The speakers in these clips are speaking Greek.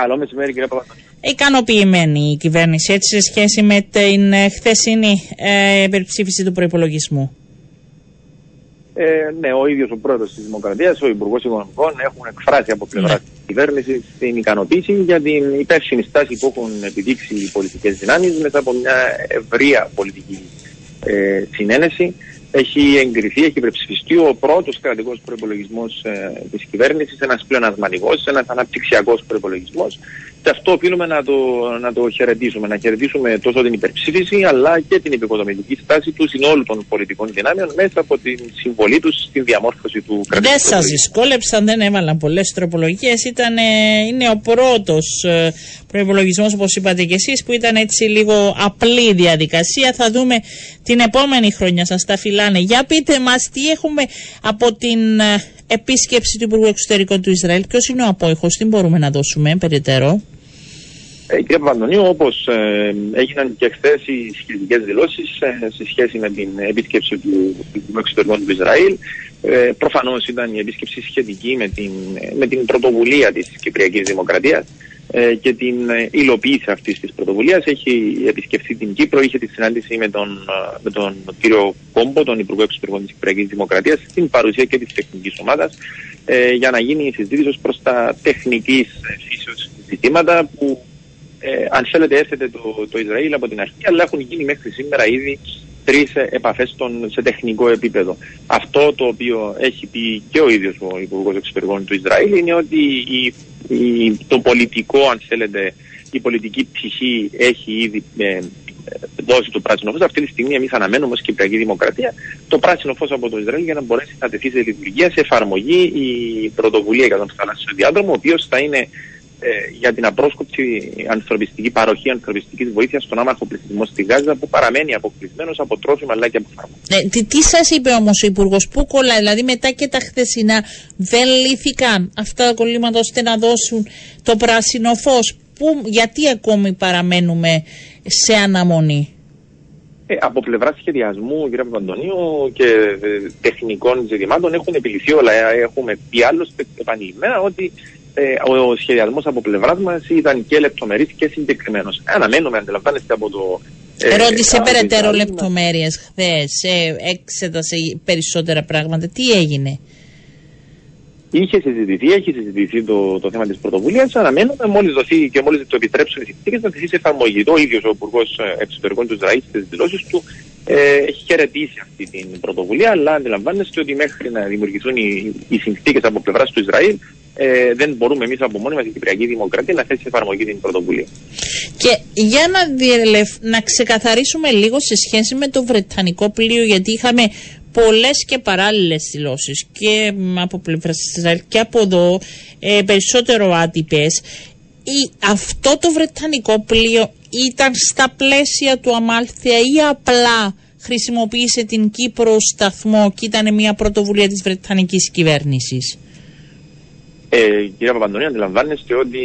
Καλό μεσημέρι κύριε Παπαδάκη. Ικανοποιημένη η κυβέρνηση έτσι σε σχέση με την ε, χθεσινή ε, περιψήφιση του προπολογισμού. Ε, ναι, ο ίδιος ο πρόεδρος της Δημοκρατίας, ο Υπουργός Οικονομικών έχουν εκφράσει από πλευρά ναι. της κυβέρνησης την ικανοποίηση για την υπεύθυνη στάση που έχουν επιδείξει οι πολιτικές δυνάμεις μέσα από μια ευρεία πολιτική ε, συνένεση έχει εγκριθεί, έχει υπερψηφιστεί ο πρώτος κρατικός προπολογισμό ε, της κυβέρνησης, ένας πλεονασματικός, ένας αναπτυξιακός προπολογισμό. Και αυτό οφείλουμε να το, να το χαιρετήσουμε. Να χαιρετήσουμε τόσο την υπερψήφιση αλλά και την επικοδομητική στάση τους συνόλου των πολιτικών δυνάμεων μέσα από την συμβολή τους στην διαμόρφωση του κρατικού. Δεν σας δυσκόλεψαν, δεν έβαλαν πολλές τροπολογίες. Είναι ο πρώτος ε, προπολογισμό, όπως είπατε και εσείς, που ήταν έτσι λίγο απλή διαδικασία. Θα δούμε την επόμενη χρονιά σας τα φυλάνε. Για πείτε μας τι έχουμε από την ε, επίσκεψη του Υπουργού Εξωτερικών του Ισραήλ. Ποιος είναι ο απόϊχος, τι μπορούμε να δώσουμε περαιτέρω; Ε, κύριε Παπαντονίου, όπως ε, έγιναν και χθες οι σχετικές δηλώσεις ε, σε σχέση με την επίσκεψη του Υπουργού Εξωτερικών του Ισραήλ, ε, προφανώς ήταν η επίσκεψη σχετική με την, με την πρωτοβουλία της Κυπριακής Δημοκρατίας ε, και την ε, υλοποίηση αυτής της πρωτοβουλίας. Έχει επισκεφθεί την Κύπρο, είχε τη συνάντηση με τον, ε, με τον κύριο Κόμπο, τον Υπουργό Εξωτερικών της Κυπριακής Δημοκρατίας, στην παρουσία και της τεχνικής ομάδας, ε, για να γίνει η συζήτηση ως προς τα τεχνικής φύσεως ζητήματα που, ε, αν θέλετε, έθετε το, το Ισραήλ από την αρχή, αλλά έχουν γίνει μέχρι σήμερα ήδη τρεις επαφές σε τεχνικό επίπεδο. Αυτό το οποίο έχει πει και ο ίδιος ο Υπουργός Εξωτερικών του Ισραήλ είναι ότι η, η, το πολιτικό, αν θέλετε, η πολιτική ψυχή έχει ήδη ε, δώσει το πράσινο φως. Αυτή τη στιγμή εμείς αναμένουμε ως Κυπριακή Δημοκρατία το πράσινο φως από το Ισραήλ για να μπορέσει να τεθεί σε λειτουργία, σε εφαρμογή η πρωτοβουλία για τον θαλάσσιο διάδρομο, ο οποίος θα είναι ε, για την απρόσκοπτη ανθρωπιστική παροχή ανθρωπιστικής βοήθειας στον άμαχο πληθυσμό στη Γάζα που παραμένει αποκλεισμένος από τρόφιμα αλλά και από φάρμακα. Ε, τι τι σας είπε όμως ο Υπουργός, Πού κολλάει, δηλαδή μετά και τα χθεσινά δεν λύθηκαν αυτά τα κολλήματα ώστε να δώσουν το πράσινο φως. Γιατί ακόμη παραμένουμε σε αναμονή; Ε, από πλευρά σχεδιασμού, κύριε Παπαντονίου, και ε, τεχνικών ζητημάτων έχουν επιληθεί όλα. Ε, έχουμε πει άλλωστε επανειλημμένα ότι ε, ο σχεδιασμό από πλευρά μα ήταν και λεπτομερή και συγκεκριμένο. Αναμένουμε, αντιλαμβάνεστε από το. Ε, Ρώτησε περαιτέρω λεπτομέρειε χθε, ε, εξέτασε περισσότερα πράγματα. Τι έγινε. Είχε συζητηθεί, έχει συζητηθεί το, το θέμα τη πρωτοβουλία. Αναμένουμε μόλι δοθεί και μόλι το επιτρέψουν οι συνθήκε να τεθεί σε εφαρμογή. Το ίδιο ο Υπουργό ε, Εξωτερικών του Ισραήλ στι δηλώσει του ε, έχει χαιρετήσει αυτή την πρωτοβουλία, αλλά αντιλαμβάνεστε ότι μέχρι να δημιουργηθούν οι, οι συνθήκε από πλευρά του Ισραήλ ε, δεν μπορούμε εμείς από μόνοι μας η Κυπριακή Δημοκρατία να θέσει εφαρμογή την πρωτοβουλία. Και για να, διελευ... να ξεκαθαρίσουμε λίγο σε σχέση με το Βρετανικό πλοίο, γιατί είχαμε πολλές και παράλληλες δηλώσεις και από πλευράς της Ισραήλ και από εδώ ε, περισσότερο άτυπες. Αυτό το Βρετανικό πλοίο ήταν στα πλαίσια του Αμάλθια ή απλά χρησιμοποίησε την Κύπρο ως σταθμό και ήταν μια πρωτοβουλία της Βρετανικής κυβέρνησης; Ε, κύριε Παπαντονία, αντιλαμβάνεστε ότι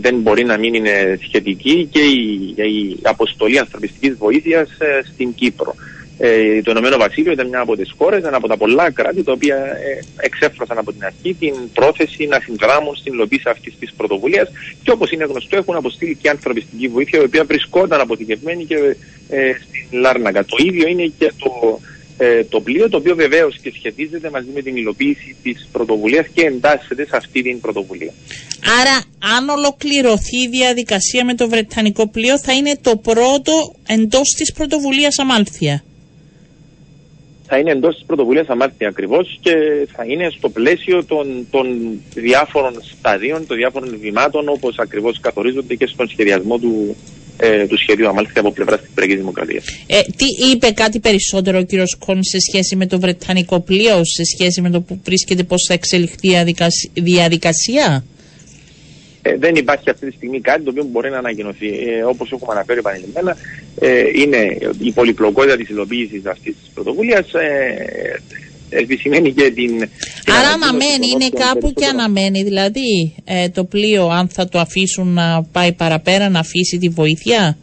δεν μπορεί να μην είναι σχετική και η, η αποστολή ανθρωπιστικής βοήθειας ε, στην Κύπρο. Ε, το Ηνωμένο Βασίλειο ήταν μια από τις χώρες, ένα από τα πολλά κράτη, τα οποία ε, εξέφρασαν από την αρχή την πρόθεση να συνδράμουν στην υλοποίηση αυτής της πρωτοβουλίας και όπως είναι γνωστό, έχουν αποστείλει και ανθρωπιστική βοήθεια, η οποία βρισκόταν αποθηκευμένη και ε, στην Λάρνακα. Το ίδιο είναι και το, ε, το πλοίο, το οποίο βεβαίως και σχετίζεται μαζί με την υλοποίηση της πρωτοβουλίας και εντάσσεται σε αυτή την πρωτοβουλία. Άρα, αν ολοκληρωθεί η διαδικασία με το Βρετανικό πλοίο, θα είναι το πρώτο εντός της πρωτοβουλίας Αμάλθια θα είναι εντός της πρωτοβουλίας Αμάρτια ακριβώς και θα είναι στο πλαίσιο των, των διάφορων σταδίων, των διάφορων βημάτων όπως ακριβώς καθορίζονται και στον σχεδιασμό του, ε, του σχεδίου Αμάλθια από πλευρά της Κυπριακής Δημοκρατίας. Ε, τι είπε κάτι περισσότερο ο κύριος Κόν σε σχέση με το Βρετανικό πλοίο, σε σχέση με το που βρίσκεται, πώς θα εξελιχθεί η διαδικασία; Ε, δεν υπάρχει αυτή τη στιγμή κάτι το οποίο μπορεί να ανακοινωθεί. Ε, Όπως έχουμε αναφέρει επανειλημμένα, ε, είναι η πολυπλοκότητα της υλοποίησης αυτής της πρωτοβουλίας. Ε, επισημαίνει και την. Άρα αναμένει, είναι κάπου και αναμένει. Δηλαδή ε, το πλοίο, αν θα το αφήσουν να πάει παραπέρα, να αφήσει τη βοήθεια;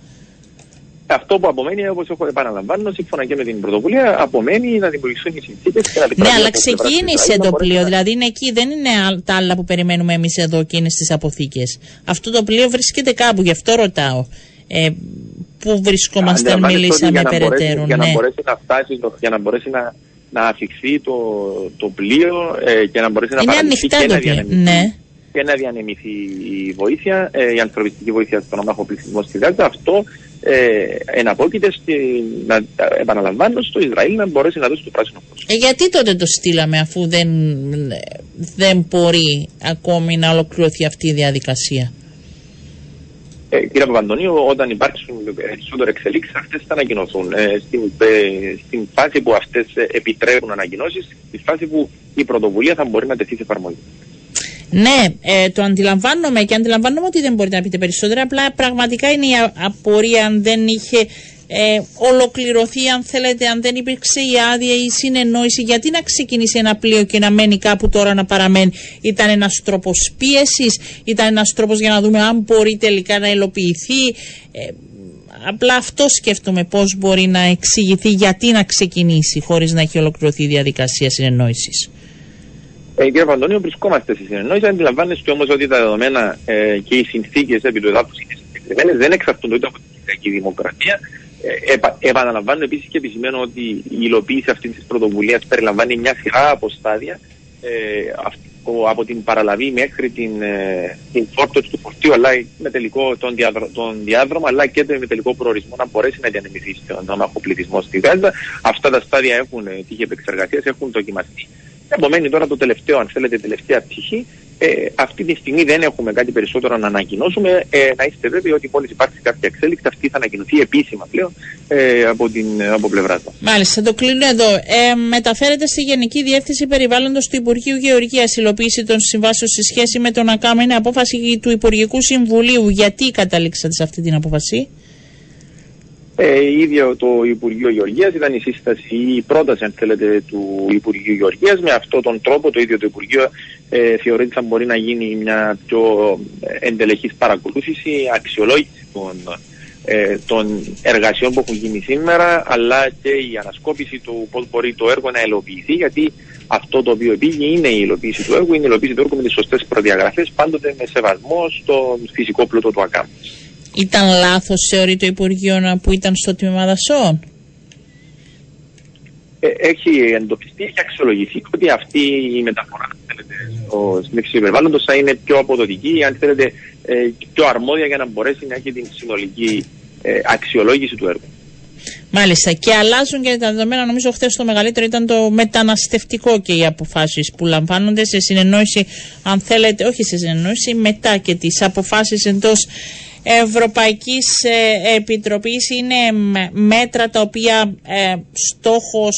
αυτό που απομένει, όπως έχω επαναλαμβάνω, σύμφωνα και με την πρωτοβουλία, απομένει να δημιουργηθούν οι συνθήκες και να Ναι, αλλά ξεκίνησε το πλοίο, δηλαδή είναι εκεί, δεν είναι τα άλλα που περιμένουμε εμείς εδώ και είναι στις αποθήκες. Αυτό το πλοίο βρίσκεται κάπου, γι' αυτό ρωτάω. Ε, πού βρισκόμαστε αν μιλήσαμε περαιτέρω. Για, να ναι. μπορέσει να φτάσει, για να μπορέσει να, να αφηχθεί το, το πλοίο ε, και να μπορέσει να είναι ανοιχτά το πλοίο. Ναι και να διανεμηθεί η βοήθεια, ε, η ανθρωπιστική βοήθεια στον ομάχο πληθυσμό στη Γάζα. Αυτό ε, εναπόκειται στη, να επαναλαμβάνω στο Ισραήλ να μπορέσει να δώσει το πράσινο φως. Ε, γιατί τότε το στείλαμε αφού δεν, δεν μπορεί ακόμη να ολοκληρωθεί αυτή η διαδικασία; Ε, κύριε Παπαντονίου, όταν υπάρξουν περισσότερο εξελίξεις, αυτές θα ανακοινωθούν. Ε, στην, ε, στην φάση που αυτές επιτρέπουν ανακοινώσεις, στη φάση που η πρωτοβουλία θα μπορεί να τεθεί σε εφαρμογή. Ναι, ε, το αντιλαμβάνομαι και αντιλαμβάνομαι ότι δεν μπορείτε να πείτε περισσότερα. Απλά πραγματικά είναι η απορία αν δεν είχε ε, ολοκληρωθεί, αν θέλετε, αν δεν υπήρξε η άδεια ή η συνεννόηση. Γιατί να ξεκινήσει ένα πλοίο και να μένει κάπου τώρα να παραμένει; Ήταν ένας τρόπος πίεσης, ήταν ένας τρόπος για να δούμε αν μπορεί τελικά να υλοποιηθεί. Ε, απλά αυτό σκέφτομαι πώς μπορεί να εξηγηθεί γιατί να ξεκινήσει χωρίς να έχει ολοκληρωθεί η διαδικασία συνεννόησης. Ε, κύριε Παντώνιο, βρισκόμαστε στη συνεννόηση. Αντιλαμβάνεστε όμως ότι τα δεδομένα ε, και οι συνθήκες επί του εδάφους είναι συγκεκριμένε, δεν εξαρτούνται ούτε από την Κυριακή Δημοκρατία. Ε, επα, επαναλαμβάνω επίσης και επισημαίνω ότι η υλοποίηση αυτής της πρωτοβουλίας περιλαμβάνει μια σειρά από στάδια. Ε, από την παραλαβή μέχρι την, ε, την φόρτωση του φορτίου, αλλά με τελικό τον, διάδρο, τον διάδρομο, αλλά και με τελικό προορισμό να μπορέσει να διανεμηθεί στον νόμαχο πληθυσμό στη Γάζα. Αυτά τα στάδια έχουν τύχη επεξεργασίας, έχουν δοκιμαστεί. Επομένει τώρα το τελευταίο, αν θέλετε, τελευταία πτυχή. Ε, αυτή τη στιγμή δεν έχουμε κάτι περισσότερο να ανακοινώσουμε. Ε, να είστε βέβαιοι ότι μόλις υπάρξει κάποια εξέλιξη, αυτή θα ανακοινωθεί επίσημα πλέον ε, από, την, από πλευρά μα. Μάλιστα, το κλείνω εδώ. Ε, μεταφέρεται στη Γενική Διεύθυνση Περιβάλλοντος του Υπουργείου Γεωργίας υλοποίηση των συμβάσεων σε σχέση με τον ΑΚΑΜ. Είναι απόφαση του Υπουργικού Συμβουλίου. Γιατί καταλήξατε σε αυτή την απόφαση; Ε, ίδιο το Υπουργείο Γεωργίας ήταν η σύσταση ή η πρόταση αν θέλετε του Υπουργείου Γεωργίας με αυτόν τον τρόπο το ίδιο το Υπουργείο ε, θεωρεί ότι θα μπορεί να γίνει μια πιο εντελεχής παρακολούθηση, αξιολόγηση των, ε, των εργασιών που έχουν γίνει σήμερα αλλά και η ανασκόπηση του πώς μπορεί το έργο να ελοποιηθεί γιατί αυτό το οποίο πήγε είναι η υλοποίηση του έργου, είναι η υλοποίηση του έργου με τις σωστές προδιαγραφές πάντοτε με σεβασμό στον φυσικό πλούτο του ΑΚΑΜ. Ήταν λάθος, θεωρεί το Υπουργείο που ήταν στο τμήμα δασών; Ε, έχει εντοπιστεί, έχει αξιολογηθεί ότι αυτή η μεταφορά στο συνέχιση περιβάλλοντος θα είναι πιο αποδοτική, αν θέλετε, ε, πιο αρμόδια για να μπορέσει να έχει την συνολική ε, αξιολόγηση του έργου. Μάλιστα. Και αλλάζουν και τα δεδομένα. Νομίζω χθες το μεγαλύτερο ήταν το μεταναστευτικό και οι αποφάσεις που λαμβάνονται σε συνεννόηση, αν θέλετε, όχι σε συνεννόηση, μετά και τις αποφάσεις εντός Ευρωπαϊκής ε, Επιτροπής είναι μέτρα τα οποία ε, στόχος,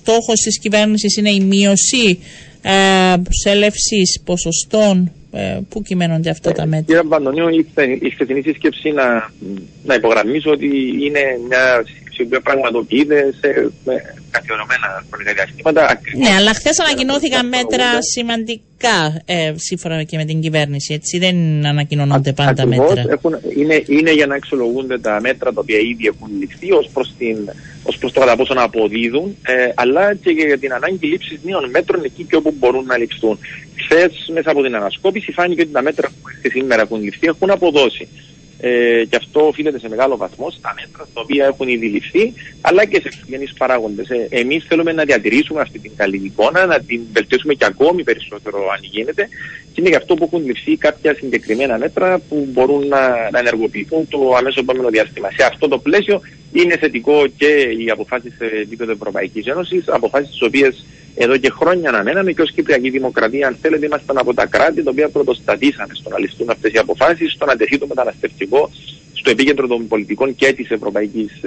στόχος της κυβέρνησης είναι η μείωση ε, σέλευσης ποσοστών. Ε, πού κυμαίνονται αυτά τα μέτρα; Κύριε Παντονίου, η χθεσινή σύσκεψη να, να υπογραμμίσω ότι είναι μια σύσκεψη που πραγματοποιείται σε καθιερωμένα χρονικά διαστήματα. Ναι, αλλά χθες ανακοινώθηκαν μέτρα σημαντικά ε, σύμφωνα και με την κυβέρνηση. Έτσι δεν ανακοινώνονται πάντα Ακριβώς, μέτρα. Έχουν, είναι, είναι για να αξιολογούνται τα μέτρα τα οποία ήδη έχουν ληφθεί ως προς ως προς το κατά πόσο να αποδίδουν, ε, αλλά και για την ανάγκη λήψης νέων μέτρων εκεί και όπου μπορούν να ληφθούν. Χθες, μέσα από την ανασκόπηση, φάνηκε ότι τα μέτρα που σήμερα έχουν ληφθεί έχουν αποδώσει ε, και αυτό οφείλεται σε μεγάλο βαθμό στα μέτρα τα οποία έχουν ήδη ληφθεί, αλλά και σε εξωγενείς παράγοντες. Ε, Εμείς θέλουμε να διατηρήσουμε αυτή την καλή εικόνα, να την βελτιώσουμε και ακόμη περισσότερο αν γίνεται, και είναι γι' αυτό που έχουν ληφθεί κάποια συγκεκριμένα μέτρα που μπορούν να, να ενεργοποιηθούν το αμέσως επόμενο διάστημα. Σε αυτό το πλαίσιο είναι θετικό και οι αποφάσεις σε επίπεδο Ευρωπαϊκής Ένωσης, αποφάσεις τις οποίες εδώ και χρόνια αναμέναμε και ω Κυπριακή Δημοκρατία, αν θέλετε, ήμασταν από τα κράτη τα οποία πρωτοστατήσαμε στο να ληφθούν αυτές οι αποφάσεις, στο να τεθεί το μεταναστευτικό στο επίκεντρο των πολιτικών και της Ευρωπαϊκής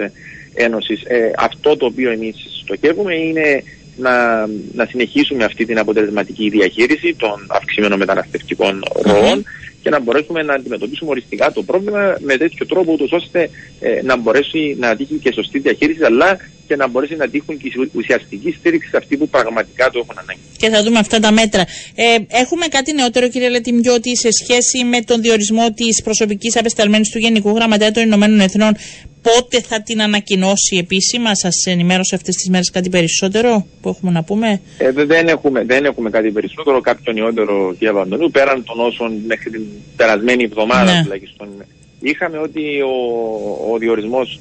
Ένωσης. Ε, αυτό το οποίο εμείς στοχεύουμε είναι να, να συνεχίσουμε αυτή την αποτελεσματική διαχείριση των αυξημένων μεταναστευτικών ροών και να μπορέσουμε να αντιμετωπίσουμε οριστικά το πρόβλημα με τέτοιο τρόπο, ούτως ώστε ε, να μπορέσει να τύχει και σωστή διαχείριση, αλλά και να μπορέσει να τύχουν και ουσιαστική στήριξη σε αυτοί που πραγματικά το έχουν ανάγκη. Και θα δούμε αυτά τα μέτρα. Ε, έχουμε κάτι νεότερο, κύριε Λετιμιώτη, σε σχέση με τον διορισμό της προσωπικής απεσταλμένης του Γενικού Γραμματέα των Ηνωμένων Εθνών. Πότε θα την ανακοινώσει επίσημα, σας ενημέρωσε αυτές τις μέρες κάτι περισσότερο που έχουμε να πούμε; Ε, δεν, έχουμε, δεν έχουμε κάτι περισσότερο, κάποιο νεότερο, κύριε Βαντονίου, πέραν των όσων μέχρι την περασμένη εβδομάδα ναι. τουλάχιστον είχαμε ότι ο, ο διορισμός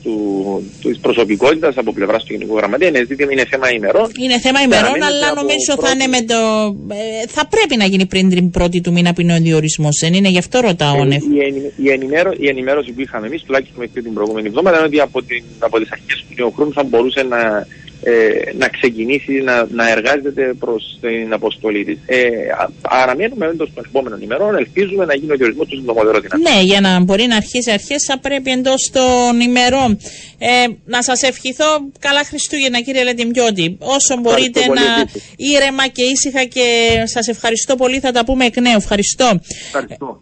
της προσωπικότητας από πλευράς του Γενικού Γραμματέα είναι, είναι θέμα ημερών. Είναι θέμα ημερών, αλλά νομίζω θα είναι με το. Ε, θα πρέπει να γίνει πριν την πρώτη του μήνα που είναι ο διορισμός, δεν είναι, γι' αυτό ρωτάω. Ε, η, η, ενημέρω, η ενημέρωση που είχαμε εμείς, τουλάχιστον μέχρι την προηγούμενη εβδομάδα, είναι ότι από, την, από τις αρχές του νέου χρόνου θα μπορούσε να ε, να ξεκινήσει να, να εργάζεται προς την αποστολή της. Ε, άρα, μένουμε εντό των επόμενων ημερών, ελπίζουμε να γίνει ο διορισμός του συντομότερο δυνατό. Ναι, για να μπορεί να αρχίσει αρχές, θα πρέπει εντός των ημερών. Ε, να σας ευχηθώ καλά Χριστούγεννα, κύριε Λετιμιώτη. Όσο μπορείτε να ήρεμα και ήσυχα και σας ευχαριστώ πολύ, θα τα πούμε εκ νέου. Ευχαριστώ. Ευχαριστώ.